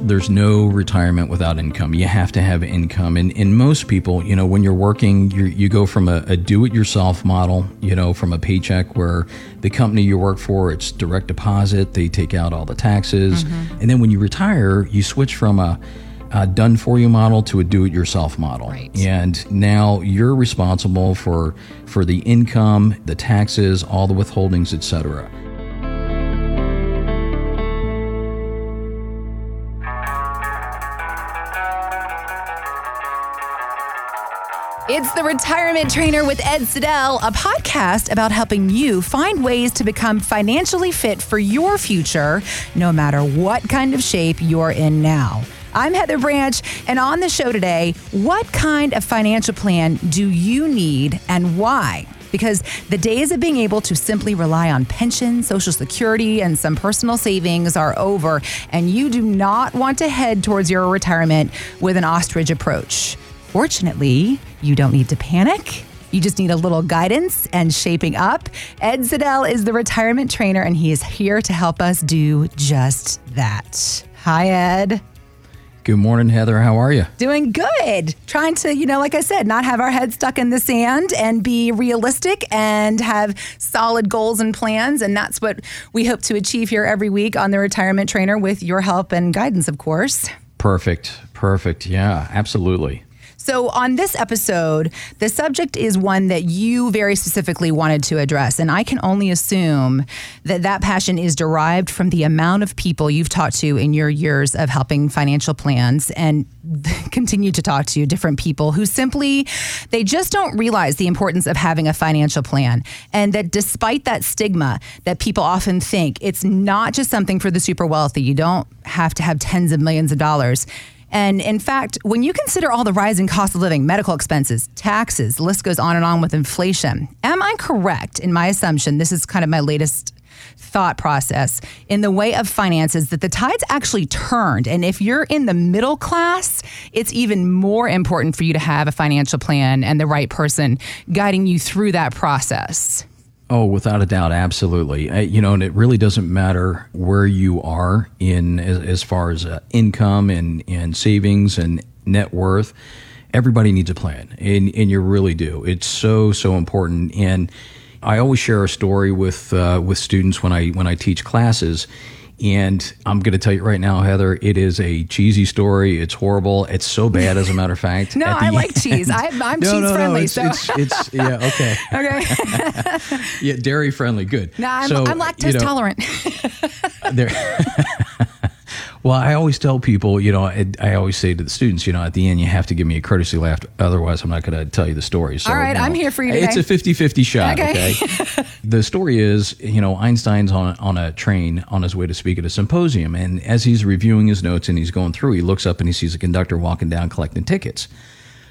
there's no retirement without income. You have to have income. And, and most people, you know, when you're working, you you go from a, a do it yourself model, you know, from a paycheck where the company you work for, it's direct deposit, they take out all the taxes. Mm-hmm. And then when you retire, you switch from a, a done for you model to a do it yourself model. Right. And now you're responsible for for the income, the taxes, all the withholdings, etc. It's the Retirement Trainer with Ed Siddell, a podcast about helping you find ways to become financially fit for your future, no matter what kind of shape you're in now. I'm Heather Branch, and on the show today, what kind of financial plan do you need and why? Because the days of being able to simply rely on pension, Social Security, and some personal savings are over, and you do not want to head towards your retirement with an ostrich approach. Fortunately, you don't need to panic. You just need a little guidance and shaping up. Ed Siddell is the retirement trainer, and he is here to help us do just that. Hi, Ed. Good morning, Heather. How are you? Doing good. Trying to, you know, like I said, not have our heads stuck in the sand and be realistic and have solid goals and plans. And that's what we hope to achieve here every week on the Retirement Trainer with your help and guidance, of course. Perfect. Perfect. Yeah, absolutely. So, on this episode, the subject is one that you very specifically wanted to address. And I can only assume that that passion is derived from the amount of people you've talked to in your years of helping financial plans and continue to talk to different people who simply they just don't realize the importance of having a financial plan. And that despite that stigma that people often think it's not just something for the super wealthy. You don't have to have tens of millions of dollars and in fact, when you consider all the rising cost of living, medical expenses, taxes, the list goes on and on with inflation, am I correct in my assumption? This is kind of my latest thought process in the way of finances that the tides actually turned. And if you're in the middle class, it's even more important for you to have a financial plan and the right person guiding you through that process. Oh, without a doubt, absolutely. Uh, you know, and it really doesn't matter where you are in as, as far as uh, income and, and savings and net worth. Everybody needs a plan, and, and you really do. It's so so important. And I always share a story with uh, with students when I when I teach classes. And I'm going to tell you right now, Heather, it is a cheesy story. It's horrible. It's so bad, as a matter of fact. No, I like cheese. I, I'm no, cheese no, friendly. no. It's, so. it's, it's yeah, okay. okay. Yeah, dairy friendly. Good. no, I'm, So, I'm lactose you know, tolerant. there. Well, I always tell people, you know, I, I always say to the students, you know, at the end, you have to give me a courtesy laugh. Otherwise, I'm not going to tell you the story. So, All right, you know, I'm here for you It's a 50 50 shot. Okay. Okay. the story is, you know, Einstein's on, on a train on his way to speak at a symposium. And as he's reviewing his notes and he's going through, he looks up and he sees a conductor walking down collecting tickets.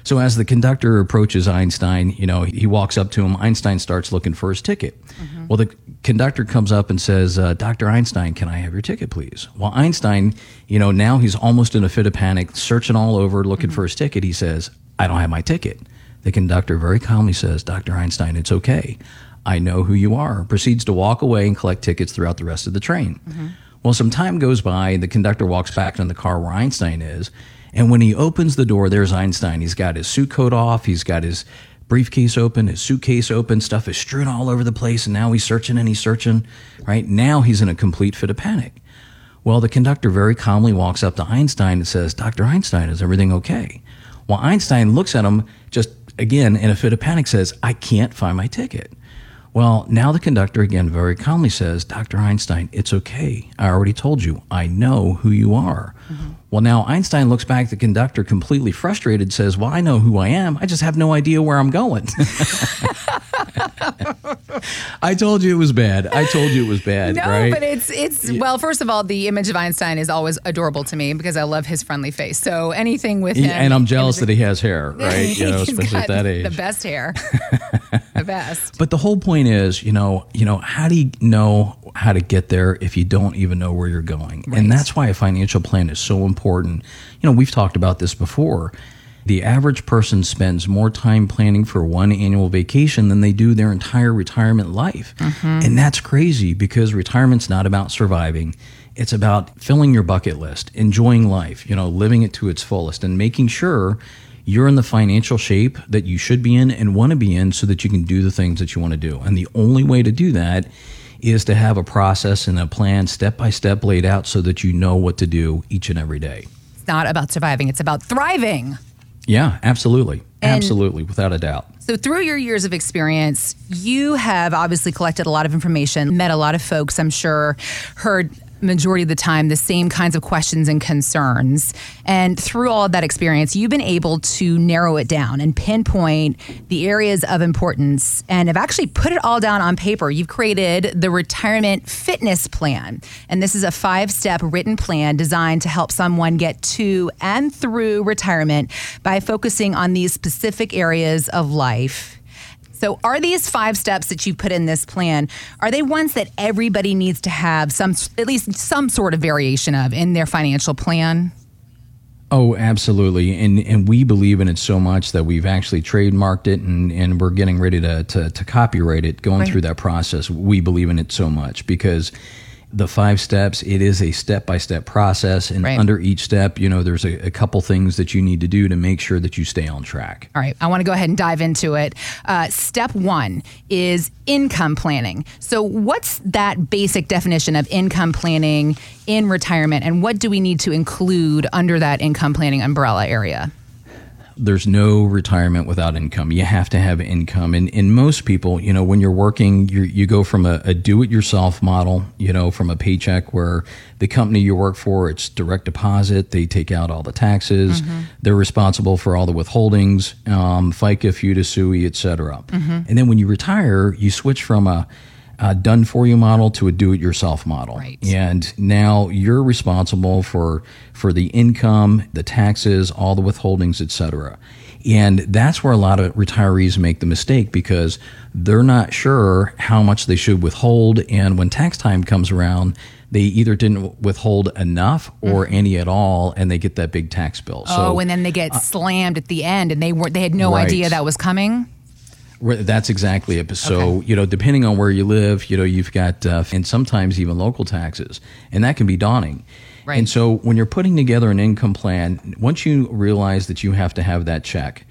So as the conductor approaches Einstein, you know, he walks up to him. Einstein starts looking for his ticket. Mm-hmm. Well, the conductor comes up and says, uh, "Dr. Einstein, can I have your ticket, please?" Well, Einstein, you know, now he's almost in a fit of panic, searching all over looking for mm-hmm. his ticket. He says, "I don't have my ticket." The conductor very calmly says, "Dr. Einstein, it's okay. I know who you are." Proceeds to walk away and collect tickets throughout the rest of the train. Mm-hmm. Well, some time goes by. The conductor walks back in the car where Einstein is. And when he opens the door, there's Einstein. He's got his suit coat off. He's got his briefcase open, his suitcase open. Stuff is strewn all over the place. And now he's searching and he's searching. Right now, he's in a complete fit of panic. Well, the conductor very calmly walks up to Einstein and says, Dr. Einstein, is everything okay? Well, Einstein looks at him just again in a fit of panic, says, I can't find my ticket. Well, now the conductor again very calmly says, Dr. Einstein, it's okay. I already told you. I know who you are. Well, now Einstein looks back at the conductor completely frustrated, says, Well, I know who I am. I just have no idea where I'm going. I told you it was bad. I told you it was bad, No, right? but it's it's well. First of all, the image of Einstein is always adorable to me because I love his friendly face. So anything with him, and I'm jealous that he has hair, right? You know, especially at that age. the best hair, the best. But the whole point is, you know, you know, how do you know how to get there if you don't even know where you're going? And that's why a financial plan is so important. You know, we've talked about this before. The average person spends more time planning for one annual vacation than they do their entire retirement life. Mm-hmm. And that's crazy because retirement's not about surviving. it's about filling your bucket list, enjoying life, you know, living it to its fullest, and making sure you're in the financial shape that you should be in and want to be in so that you can do the things that you want to do. And the only way to do that is to have a process and a plan step by step laid out so that you know what to do each and every day. It's not about surviving, it's about thriving. Yeah, absolutely. And absolutely, without a doubt. So, through your years of experience, you have obviously collected a lot of information, met a lot of folks, I'm sure, heard majority of the time the same kinds of questions and concerns. And through all of that experience, you've been able to narrow it down and pinpoint the areas of importance and have actually put it all down on paper. You've created the retirement fitness plan. And this is a five step written plan designed to help someone get to and through retirement by focusing on these specific areas of life so, are these five steps that you put in this plan are they ones that everybody needs to have some at least some sort of variation of in their financial plan? Oh, absolutely. And and we believe in it so much that we've actually trademarked it and, and we're getting ready to, to, to copyright it going right. through that process. We believe in it so much because the five steps. It is a step-by-step process and right. under each step you know there's a, a, couple things that you need to do to make sure that you stay on track. All right i want to go ahead and dive into it. Uh, step one is income planning. So what's that basic definition of income planning in retirement and what do we need to include under that income planning umbrella area there's no retirement without income. You have to have income. And, and most people, you know, when you're working, you you go from a, a do it yourself model, you know, from a paycheck where the company you work for, it's direct deposit. They take out all the taxes. Mm-hmm. They're responsible for all the withholdings, um, FICA, FUTA, SUI, et cetera. Mm-hmm. And then when you retire, you switch from a, a done for you model to a do it yourself model. Right. And now you're responsible for for the income, the taxes, all the withholdings, etc. And that's where a lot of retirees make the mistake because they're not sure how much they should withhold and when tax time comes around, they either didn't withhold enough or mm any at all, and they get that big tax bill. Oh, so, and then they get uh, slammed at the end, and they were they had no right. idea that was coming. That's exactly it. So, okay. you know, depending on where you live, you know, you've got, uh, and sometimes even local taxes, and that can be daunting. Right. And so, when you're putting together an income plan, once you realize that you have to have that check,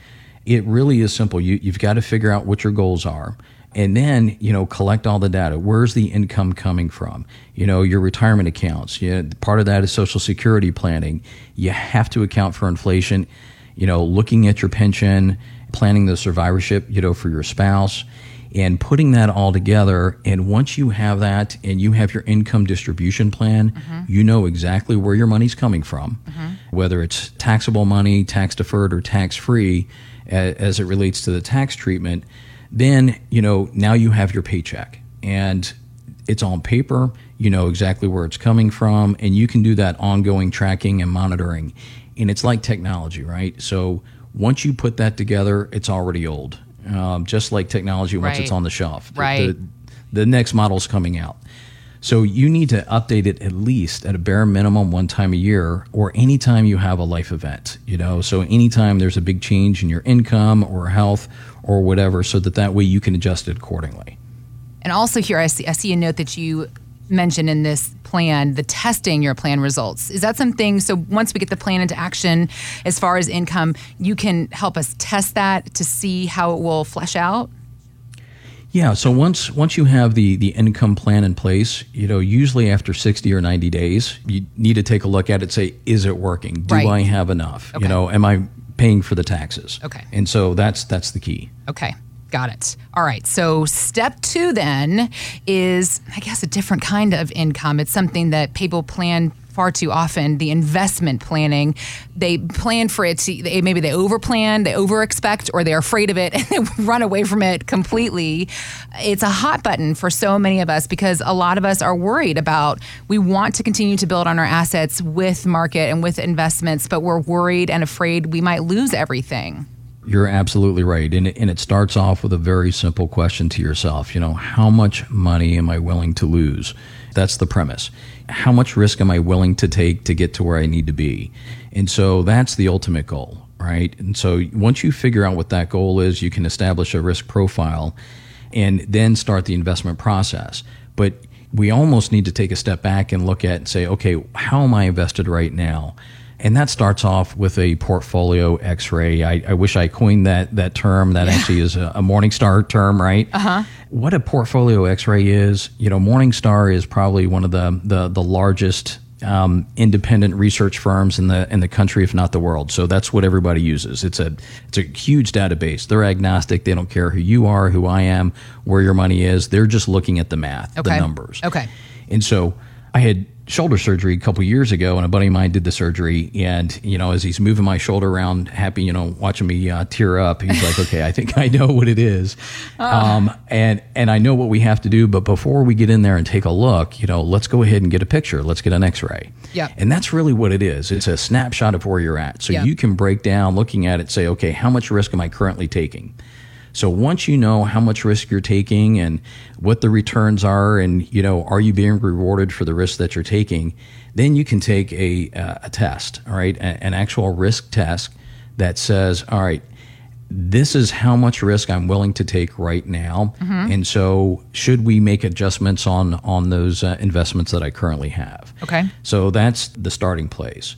it really is simple. You, you've got to figure out what your goals are and then you know collect all the data where's the income coming from you know your retirement accounts yeah part of that is social security planning you have to account for inflation you know looking at your pension planning the survivorship, you know, for your spouse and putting that all together. And once you have that and you have your income distribution plan, mm-hmm. you know exactly where your money's coming from, mm-hmm. whether it's taxable money, tax deferred, or tax free as it relates to the tax treatment. Then, you know, now you have your paycheck and it's on paper. You know exactly where it's coming from, and you can do that ongoing tracking and monitoring. And it's like technology, right? So once you put that together, it's already old. Um, just like technology, once right. it's on the shelf, right. the, the next model's coming out. So you need to update it at least at a bare minimum one time a year or anytime you have a life event, you know. So anytime there's a big change in your income or health or whatever so that that way you can adjust it accordingly. And also here I see I see a note that you mentioned in this plan the testing your plan results. Is that something so once we get the plan into action as far as income you can help us test that to see how it will flesh out? Yeah so once once you have the the income plan in place you know usually after 60 or 90 days you need to take a look at it say is it working? Do right. i have enough? Okay. you know am i paying for the taxes? Okay. And so that's that's the key. Okay Got it. All right. So, step two then is, I guess, a different kind of income. It's something that people plan far too often the investment planning they plan for it to they, maybe they overplan they overexpect or they're afraid of it and they run away from it completely it's a hot button for so many of us because a lot of us are worried about we want to continue to build on our assets with market and with investments but we're worried and afraid we might lose everything you're absolutely right. And it, and it starts off with a very simple question to yourself. You know, how much money am I willing to lose? That's the premise. How much risk am I willing to take to get to where I need to be? And so that's the ultimate goal, right? And so once you figure out what that goal is, you can establish a risk profile and then start the investment process. But we almost need to take a step back and look at and say, okay, how am I invested right now? And that starts off with a portfolio X-ray. I, I wish I coined that that term. That actually is a, a Morningstar term, right? Uh-huh. What a portfolio X-ray is, you know, Morningstar is probably one of the the, the largest um, independent research firms in the in the country, if not the world. So that's what everybody uses. It's a it's a huge database. They're agnostic. They don't care who you are, who I am, where your money is. They're just looking at the math, Okay. the numbers. Okay. And so I had shoulder surgery a couple years ago, and a buddy of mine did the surgery. And you know, as he's moving my shoulder around, happy, you know, watching me uh, tear up, he's like, "Okay, I think I know what it is, um, and and I know what we have to do. But before we get in there and take a look, you know, let's go ahead and get a picture. Let's get an X-ray. Yeah. And that's really what it is. It's a snapshot of where you're at. So Yeah. you can break down, looking at it, say, okay, how much risk am I currently taking? So once you know how much risk you're taking and what the returns are, and you know, are you being rewarded for the risk that you're taking, then you can take a uh, a test, all right, a- an actual risk test that says, all right, this is how much risk I'm willing to take right now, and so should we make adjustments on on those uh, investments that I currently have? Okay. So that's the starting place.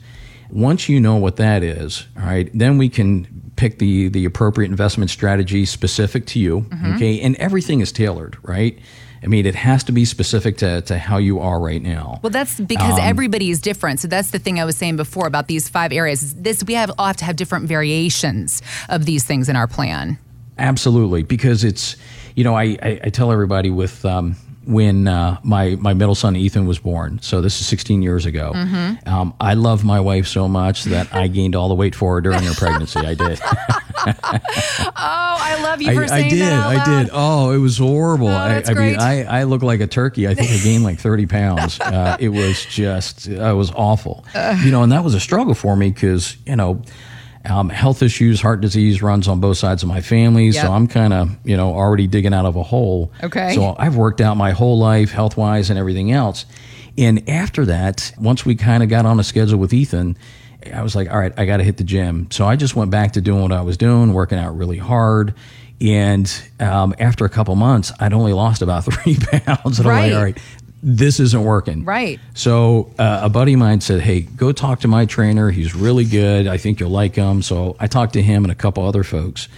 Once you know what that is, all right, then we can pick the the appropriate investment strategy specific to you. Okay, and everything is tailored, right? I mean, it has to be specific to, to how you are right now. Well, that's because Um, everybody is different. So that's the thing I was saying before about these five areas. This we have all have to have different variations of these things in our plan. Absolutely, because it's you know I I, I tell everybody with um, when uh, my my middle son Ethan was born. So this is 16 years ago. Um, I love my wife so much that I gained all the weight for her during her pregnancy. I did. Oh, I love you I, for I saying did. that. I did. Oh, it was horrible. I, that's I great. mean, I, I look like a turkey. I think I gained like 30 pounds. Uh, it was just, uh, it was awful. You know, and that was a struggle for me because, you know, um, health issues, heart disease runs on both sides of my family. Yep. So I'm kind of, you know, already digging out of a hole. Okay. So I've worked out my whole life, health wise, and everything else. And after that, once we kind of got on a schedule with Ethan, I was like, all right, I got to hit the gym. So I just went back to doing what I was doing, working out really hard. And um, after a couple months, I'd only lost about three pounds. And I'm Right. like, all right, this isn't working. Right. So uh, a buddy of mine said, "Hey, go talk to my trainer. He's really good. I think you'll like him." So I talked to him and a couple other folks,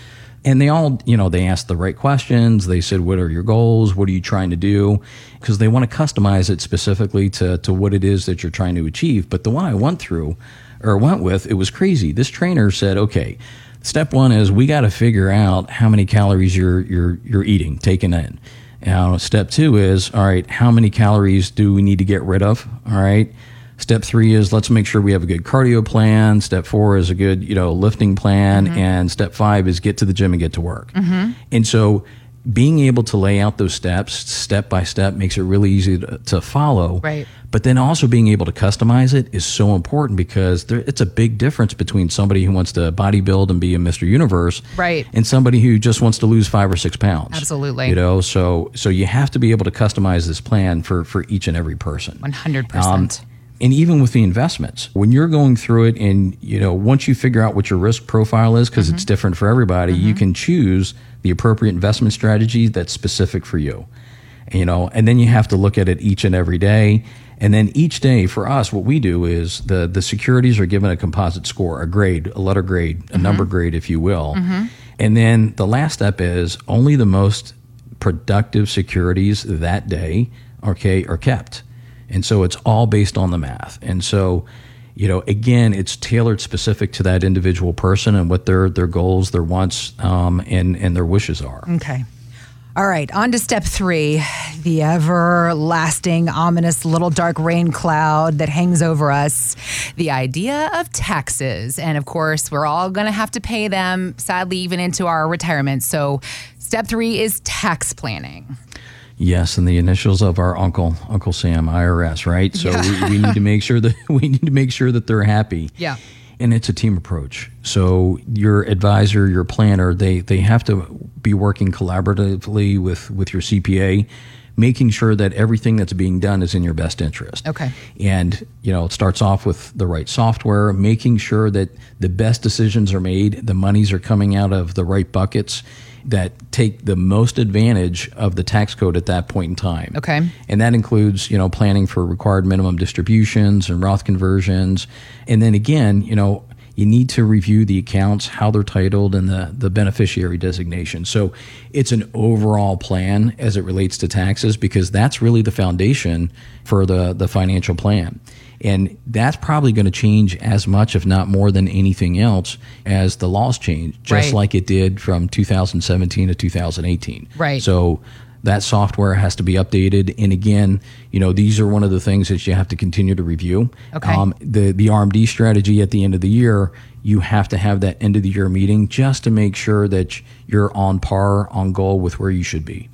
and they all, you know, they asked the right questions. They said, "What are your goals? What are you trying to do?" Because they want to customize it specifically to to what it is that you're trying to achieve. But the one I went through or went with, it was crazy. This trainer said, "Okay." Step one is we got to figure out how many calories you're you're you're eating, taking in. Now, step two is all right, how many calories do we need to get rid of? All right. Step three is let's make sure we have a good cardio plan. Step four is a good, you know, lifting plan. Mm-hmm. And step five is get to the gym and get to work. Mm-hmm. And so being able to lay out those steps step by step makes it really easy to, to follow. Right. But then also being able to customize it is so important because there, it's a big difference between somebody who wants to bodybuild and be a Mr. Universe, Right. and somebody who just wants to lose five or six pounds. Absolutely. You know, so so you have to be able to customize this plan for for each and every person. 100%. Um, and even with the investments, when you're going through it, and you know, once you figure out what your risk profile is, because it's different for everybody, you can choose the appropriate investment strategy that's specific for you. You know, and then you have to look at it each and every day. And then each day for us, what we do is the the securities are given a composite score, a grade, a letter grade, a number grade, if you will. And then the last step is only the most productive securities that day, okay, are kept. And so it's all based on the math. And so, you know, again, it's tailored specific to that individual person and what their their goals, their wants, um, and and their wishes are. Okay. All right, on to step three the everlasting, ominous little dark rain cloud that hangs over us. The idea of taxes. And of course, we're all going to have to pay them, sadly, even into our retirement. So, step three is tax planning. Yes, and the initials of our uncle, Uncle Sam, IRS, right? So Yeah. we, we need to make sure that we need to make sure that they're happy. Yeah. And it's a team approach. So your advisor, your planner, they they have to be working collaboratively with with your CPA, making sure that everything that's being done is in your best interest. Okay. And you know, it starts off with the right software, making sure that the best decisions are made, the monies are coming out of the right buckets, that take the most advantage of the tax code at that point in time. Okay. And that includes, you know, planning for required minimum distributions and Roth conversions. And then again, you know, you need to review the accounts, how they're titled, and the, the beneficiary designation. So it's an overall plan as it relates to taxes because that's really the foundation for the, the financial plan. And that's probably going to change as much, if not more than anything else, as the laws change, just Right. like it did from 2017 to 2018. Right. So that software has to be updated. And again, you know, these are one of the things that you have to continue to review. Okay. Um, the, the RMD strategy at the end of the year, you have to have that end of the year meeting just to make sure that you're on par, on goal with where you should be.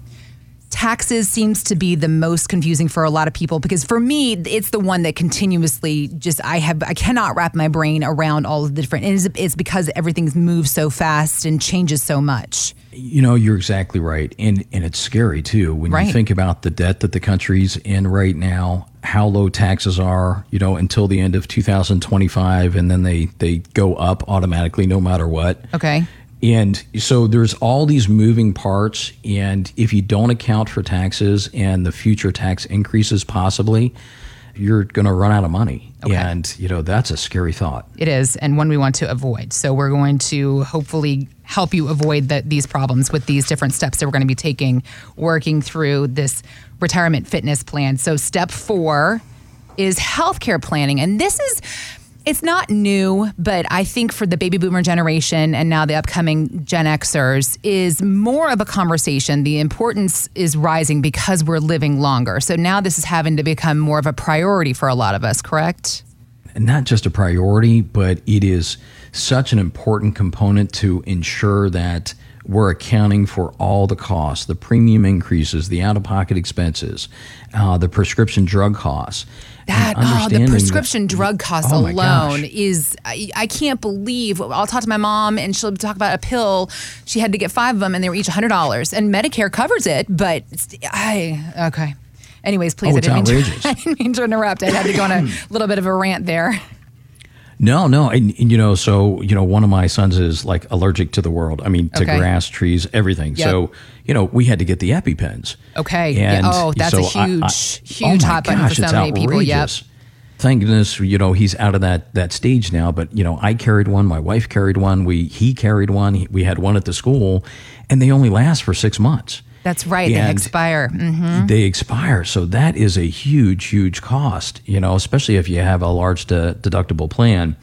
taxes seems to be the most confusing for a lot of people because for me it's the one that continuously just i have i cannot wrap my brain around all of the different and it's, it's because everything's moved so fast and changes so much You know, you're exactly right. And and it's scary too when Right. you think about the debt that the country's in right now, how low taxes are, you know, until the end of 2025 and then they they go up automatically no matter what. okay And so there's all these moving parts and if you don't account for taxes and the future tax increases possibly, you're going to run out of money. Okay. And you know, that's a scary thought. it is and one we want to avoid so we're going to hopefully help you avoid the, these problems with these different steps that we're going to be taking working through this retirement fitness plan so step four is healthcare planning and this is it's not new, but I think for the baby boomer generation and now the upcoming Gen Xers is more of a conversation. The importance is rising because we're living longer. So now this is having to become more of a priority for a lot of us, correct? Not just a priority, but it is such an important component to ensure that we're accounting for all the costs, the premium increases, the out-of-pocket expenses, uh, the prescription drug costs. That oh, the prescription that- drug costs Oh alone is I, I can't believe. I'll talk to my mom and she'll talk about a pill. She had to get five of them and they were each hundred dollars, and Medicare covers it. But I okay. Anyways, please, Oh, I didn't, mean to, I didn't mean to interrupt. I had to go on a hmm. little bit of a rant there. No, no, and, and, you know, so you know, one of my sons is like allergic to the world. I mean, to Okay. grass, trees, everything. Yep. So you know, we had to get the EpiPens. Okay. Yeah. Oh, that's a so I- I- huge, oh huge oh hot button for so many people. Yep. Thank goodness, you know, he's out of that that stage now. But you know, I carried one. My wife carried one. We he carried one. We had one at the school, and they only last for six months. That's right. They And expire. Mhm. They expire, so that is a huge, huge cost. You know, especially if you have a large de- deductible plan.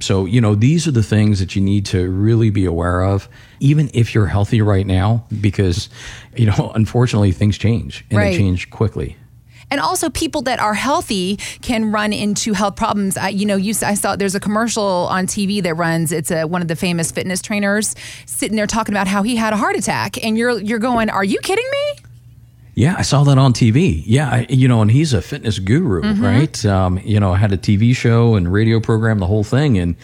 So, you know, these are the things that you need to really be aware of, even if you're healthy right now, because, you know, unfortunately things change and Right. they change quickly. And also, people that are healthy can run into health problems. I, you know, you, I saw there's a commercial on TV that runs. It's a, one of the famous fitness trainers sitting there talking about how he had a heart attack, and you're you're going, "Are you kidding me?" Yeah, I saw that on TV. Yeah, I, you know, and he's a fitness guru, right? Um, you know, had a TV show and radio program, the whole thing, and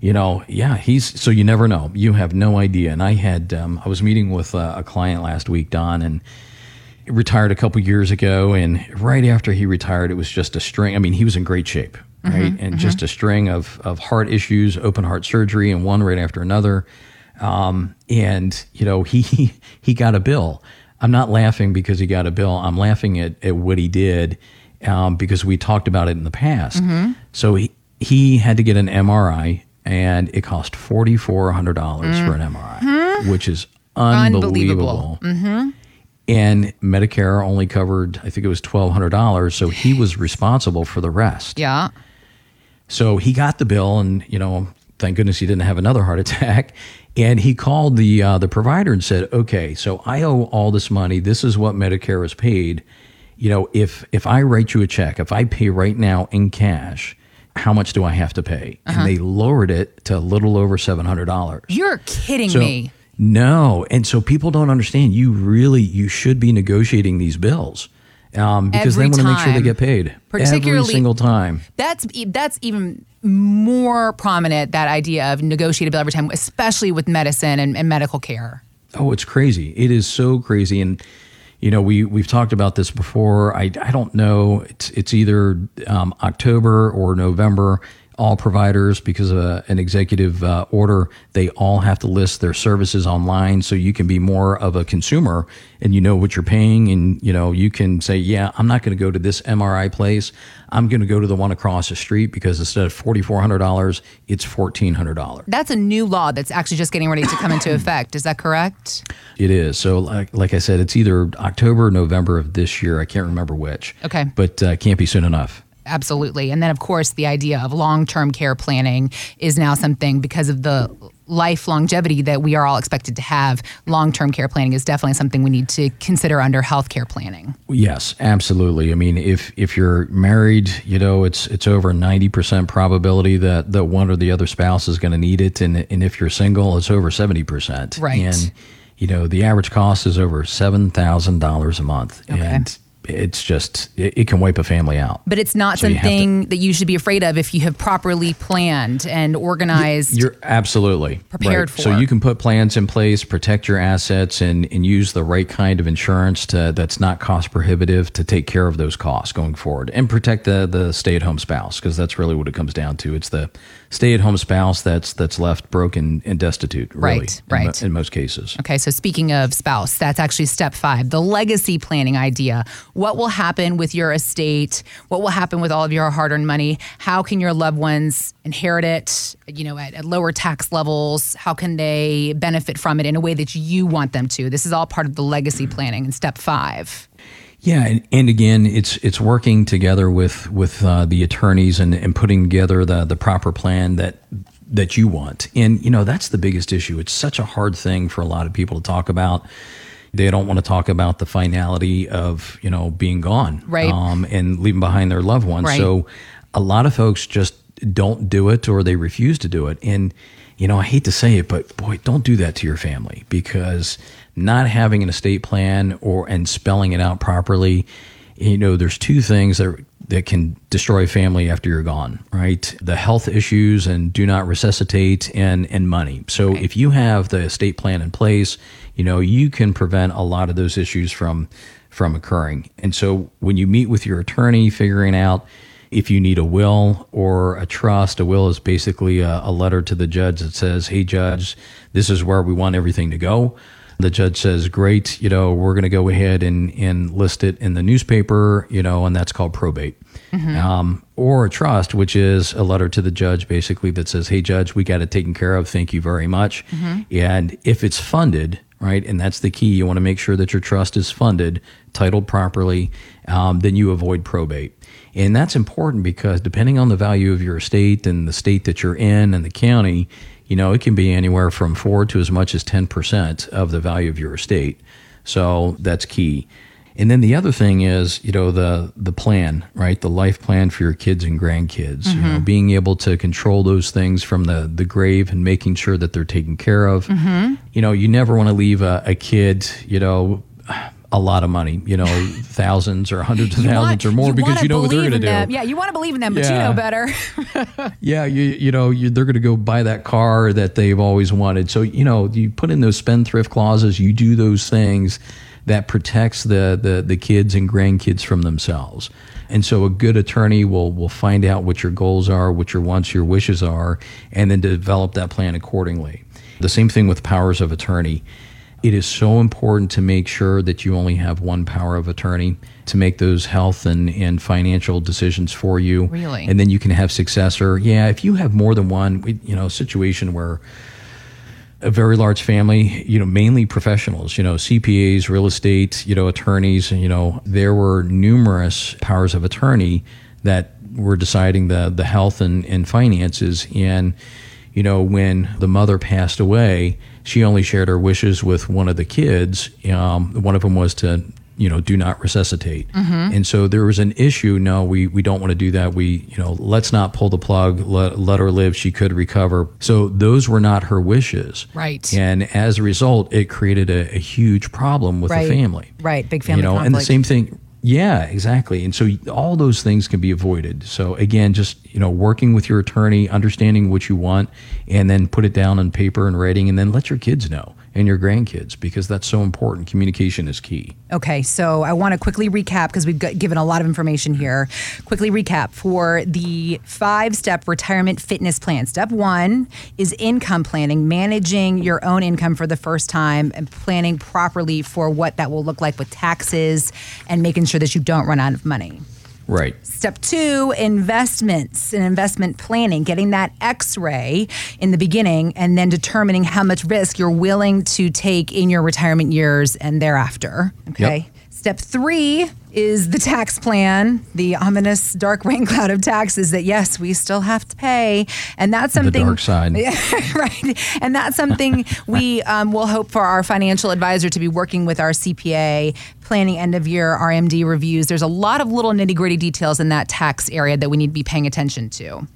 you know, yeah, he's so you never know. You have no idea. And I had, um, I was meeting with uh, a client last week, Don, and retired a couple years ago, and right after he retired, it was just a string. I mean, he was in great shape, mm-hmm, right, and mm-hmm. just a string of of heart issues, open heart surgery, and one right after another. Um, and you know, he he got a bill. I'm not laughing because he got a bill. I'm laughing at, at what he did um, because we talked about it in the past. Mm-hmm. So he he had to get an MRI, and it cost forty four hundred dollars for an MRI, which is unbelievable. Unbelievable. And Medicare only covered, I think it was twelve hundred dollars. So he was responsible for the rest. Yeah. So he got the bill, and you know, thank goodness he didn't have another heart attack. And he called the uh, the provider and said, "Okay, so I owe all this money. This is what Medicare has paid. You know, if if I write you a check, if I pay right now in cash, how much do I have to pay?" And they lowered it to a little over seven hundred dollars. You're kidding So me. No, and so people don't understand. You really you should be negotiating these bills um, because Every they want to make sure they get paid every Particularly- single time. That's that's even more prominent. That idea of negotiate a bill every time, especially with medicine and, and medical care. Oh, it's crazy. It is so crazy. And, you know, we, we've talked about this before. I, I don't know. It's, it's either um, October or November. All providers because of a, an executive uh, order they all have to list their services online so you can be more of a consumer and you know what you're paying and you know you can say yeah i'm not going to go to this mri place i'm going to go to the one across the street because instead of $4400 it's $1400 That's a new law that's actually just getting ready to come into effect. Is that correct? it is so like, like i said it's either october or november of this year i can't remember which Okay. but uh, can't be soon enough Absolutely. And then, of course, the idea of long term care planning is now something because of the life longevity that we are all expected to have. Long term care planning is definitely something we need to consider under healthcare planning. Yes, absolutely. I mean, if if you're married, you know, it's it's over ninety percent probability that that one or the other spouse is going to need it, and and if you're single, it's over seventy percent. Right. And you know, the average cost is over seven thousand dollars a month, Okay. and it's just it, it can wipe a family out. But it's not So you to- something that you should be afraid of if you have properly planned and organized. You're absolutely Prepared right. So you can put plans in place, protect your assets, and, and use the right kind of insurance to, that's not cost prohibitive to take care of those costs going forward, and protect the the stay at home spouse because that's really what it comes down to. It's the stay at home spouse that's that's left broken and destitute. Really, Right, in right. in most cases. Okay, so speaking of spouse, that's actually step five, the legacy planning idea. What will happen with your estate? What will happen with all of your hard earned money? How can your loved ones inherit it, you know, at, at lower tax levels? How can they benefit from it in a way that you want them to? This is all part of the legacy planning in step five. Yeah, and, and again, it's it's working together with with uh, the attorneys and, and putting together the the proper plan that that you want. And you know that's the biggest issue. It's such a hard thing for a lot of people to talk about. They don't want to talk about the finality of you know being gone, Right. Um, and leaving behind their loved ones. Right. So a lot of folks just don't do it or they refuse to do it. And you know, I hate to say it, but boy, don't do that to your family because not having an estate plan or and spelling it out properly, you know, there's two things that that can destroy family after you're gone, right? The health issues and do not resuscitate and and money. So if you have the estate plan in place, you know, you can prevent a lot of those issues from from occurring. And so when you meet with your attorney figuring out if you need a will or a trust, a will is basically a, a letter to the judge that says, "Hey, judge, this is where we want everything to go." The judge says, "Great, you know, we're going to go ahead and and list it in the newspaper, you know, and that's called probate." Um, or a trust, which is a letter to the judge, basically that says, "Hey, judge, we got it taken care of. Thank you very much." And if it's funded, right, and that's the key, you want to make sure that your trust is funded, titled properly, um, then you avoid probate. And that's important because depending on the value of your estate and the state that you're in and the county, you know, it can be anywhere from four to as much as 10% of the value of your estate. So that's key. And then the other thing is, you know, the the plan, right? The life plan for your kids and grandkids. You know, mm-hmm. being able to control those things from the the grave and making sure that they're taken care of. Mm-hmm. You know, you never want to leave a, a kid, you know, a lot of money, you know, thousands or hundreds of thousands or more because you know what they're going to do. them. Yeah, you want to believe in them, but you know better. Yeah, you you know you, they're going to go buy that car that they've always wanted. So you know you put in those spendthrift clauses. You do those things that protects the the the kids and grandkids from themselves. And so a good attorney will will find out what your goals are, what your wants, your wishes are, and then develop that plan accordingly. The same thing with powers of attorney. It is so important to make sure that you only have one power of attorney to make those health and, and financial decisions for you. Really? And then you can have successor. Yeah, if you have more than one, you know, situation where a very large family, you know, mainly professionals, you know, CPAs, real estate, you know, attorneys, you know, there were numerous powers of attorney that were deciding the the health and, and finances. And, you know, when the mother passed away, she only shared her wishes with one of the kids. Um, one of them was to you know do not resuscitate. And so there was an issue no we we don't want to do that. We you know let's not pull the plug let, let her live she could recover. So those were not her wishes. Right. and as a result it created a, a huge problem with Right. the family. Right, big family you know and the same thing yeah exactly. And so all those things can be avoided. So again just you know working with your attorney understanding what you want and then put it down on paper and writing and then let your kids know and your grandkids because that's so important. Communication is key. Okay, so I want to quickly recap because we've got, given a lot of information here. Quickly recap for the five step retirement fitness plan. Step one is income planning, managing your own income for the first time and planning properly for what that will look like with taxes and making sure that you don't run out of money. Right. Step two, investments and investment planning, getting that x ray in the beginning and then determining how much risk you're willing to take in your retirement years and thereafter. Okay. Yep. Step three is the tax plan, the ominous dark rain cloud of taxes that yes, we still have to pay, and that's something. The dark side, right? And that's something we um, will hope for our financial advisor to be working with our CPA, planning end of year RMD reviews. There's a lot of little nitty gritty details in that tax area that we need to be paying attention to.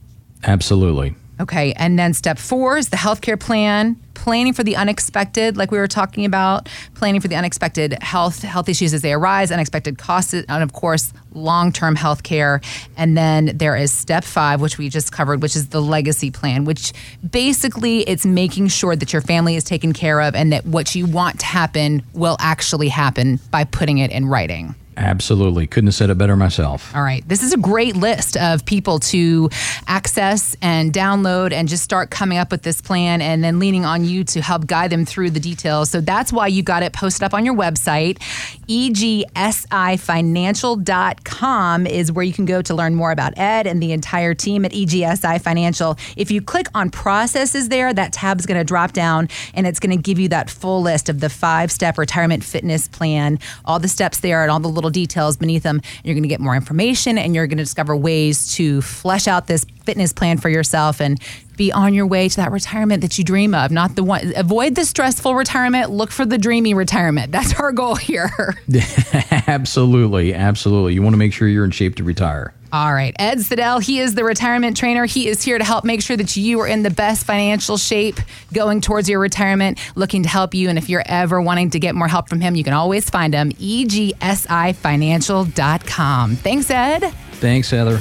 Absolutely. Okay, and then step four is the healthcare plan, planning for the unexpected, like we were talking about, planning for the unexpected health health issues as they arise, unexpected costs, and of course, long term health care. And then there is step five, which we just covered, which is the legacy plan, which basically it's making sure that your family is taken care of and that what you want to happen will actually happen by putting it in writing. Absolutely. Couldn't have said it better myself. All right. This is a great list of people to access and download and just start coming up with this plan and then leaning on you to help guide them through the details. So that's why you got it posted up on your website. EGSIFinancial.com is where you can go to learn more about Ed and the entire team at EGSI Financial. If you click on processes there, that tab is going to drop down and it's going to give you that full list of the five step retirement fitness plan, all the steps there and all the little little details beneath them. You're going to get more information and you're going to discover ways to flesh out this fitness plan for yourself and be on your way to that retirement that you dream of. Not the one, avoid the stressful retirement, look for the dreamy retirement. That's our goal here. absolutely. Absolutely. You want to make sure you're in shape to retire. All right. Ed Siddell, he is the retirement trainer. He is here to help make sure that you are in the best financial shape going towards your retirement, looking to help you. And if you're ever wanting to get more help from him, you can always find him, egsifinancial.com. Thanks, Ed. Thanks, Heather.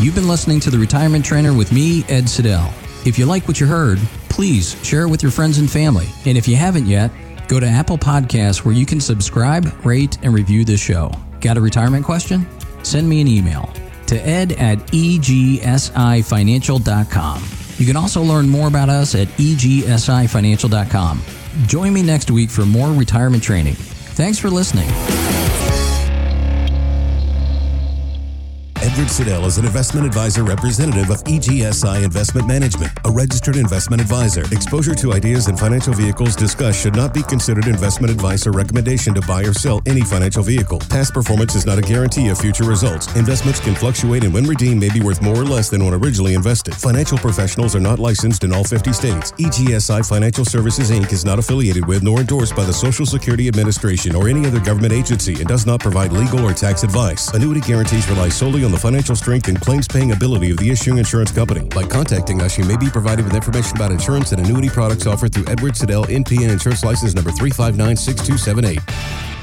You've been listening to The Retirement Trainer with me, Ed Siddell. If you like what you heard, please share it with your friends and family. And if you haven't yet, go to Apple Podcasts where you can subscribe, rate, and review this show. Got a retirement question? Send me an email to ed at egsifinancial.com. You can also learn more about us at egsifinancial.com. Join me next week for more retirement training. Thanks for listening. Edward Siddell is an investment advisor representative of EGSI Investment Management, a registered investment advisor. Exposure to ideas and financial vehicles discussed should not be considered investment advice or recommendation to buy or sell any financial vehicle. Past performance is not a guarantee of future results. Investments can fluctuate and when redeemed may be worth more or less than when originally invested. Financial professionals are not licensed in all 50 states. EGSI Financial Services Inc. is not affiliated with nor endorsed by the Social Security Administration or any other government agency and does not provide legal or tax advice. Annuity guarantees rely solely on the financial strength and claims paying ability of the issuing insurance company. By contacting us, you may be provided with information about insurance and annuity products offered through Edward Siddell NPN Insurance License number 3596278.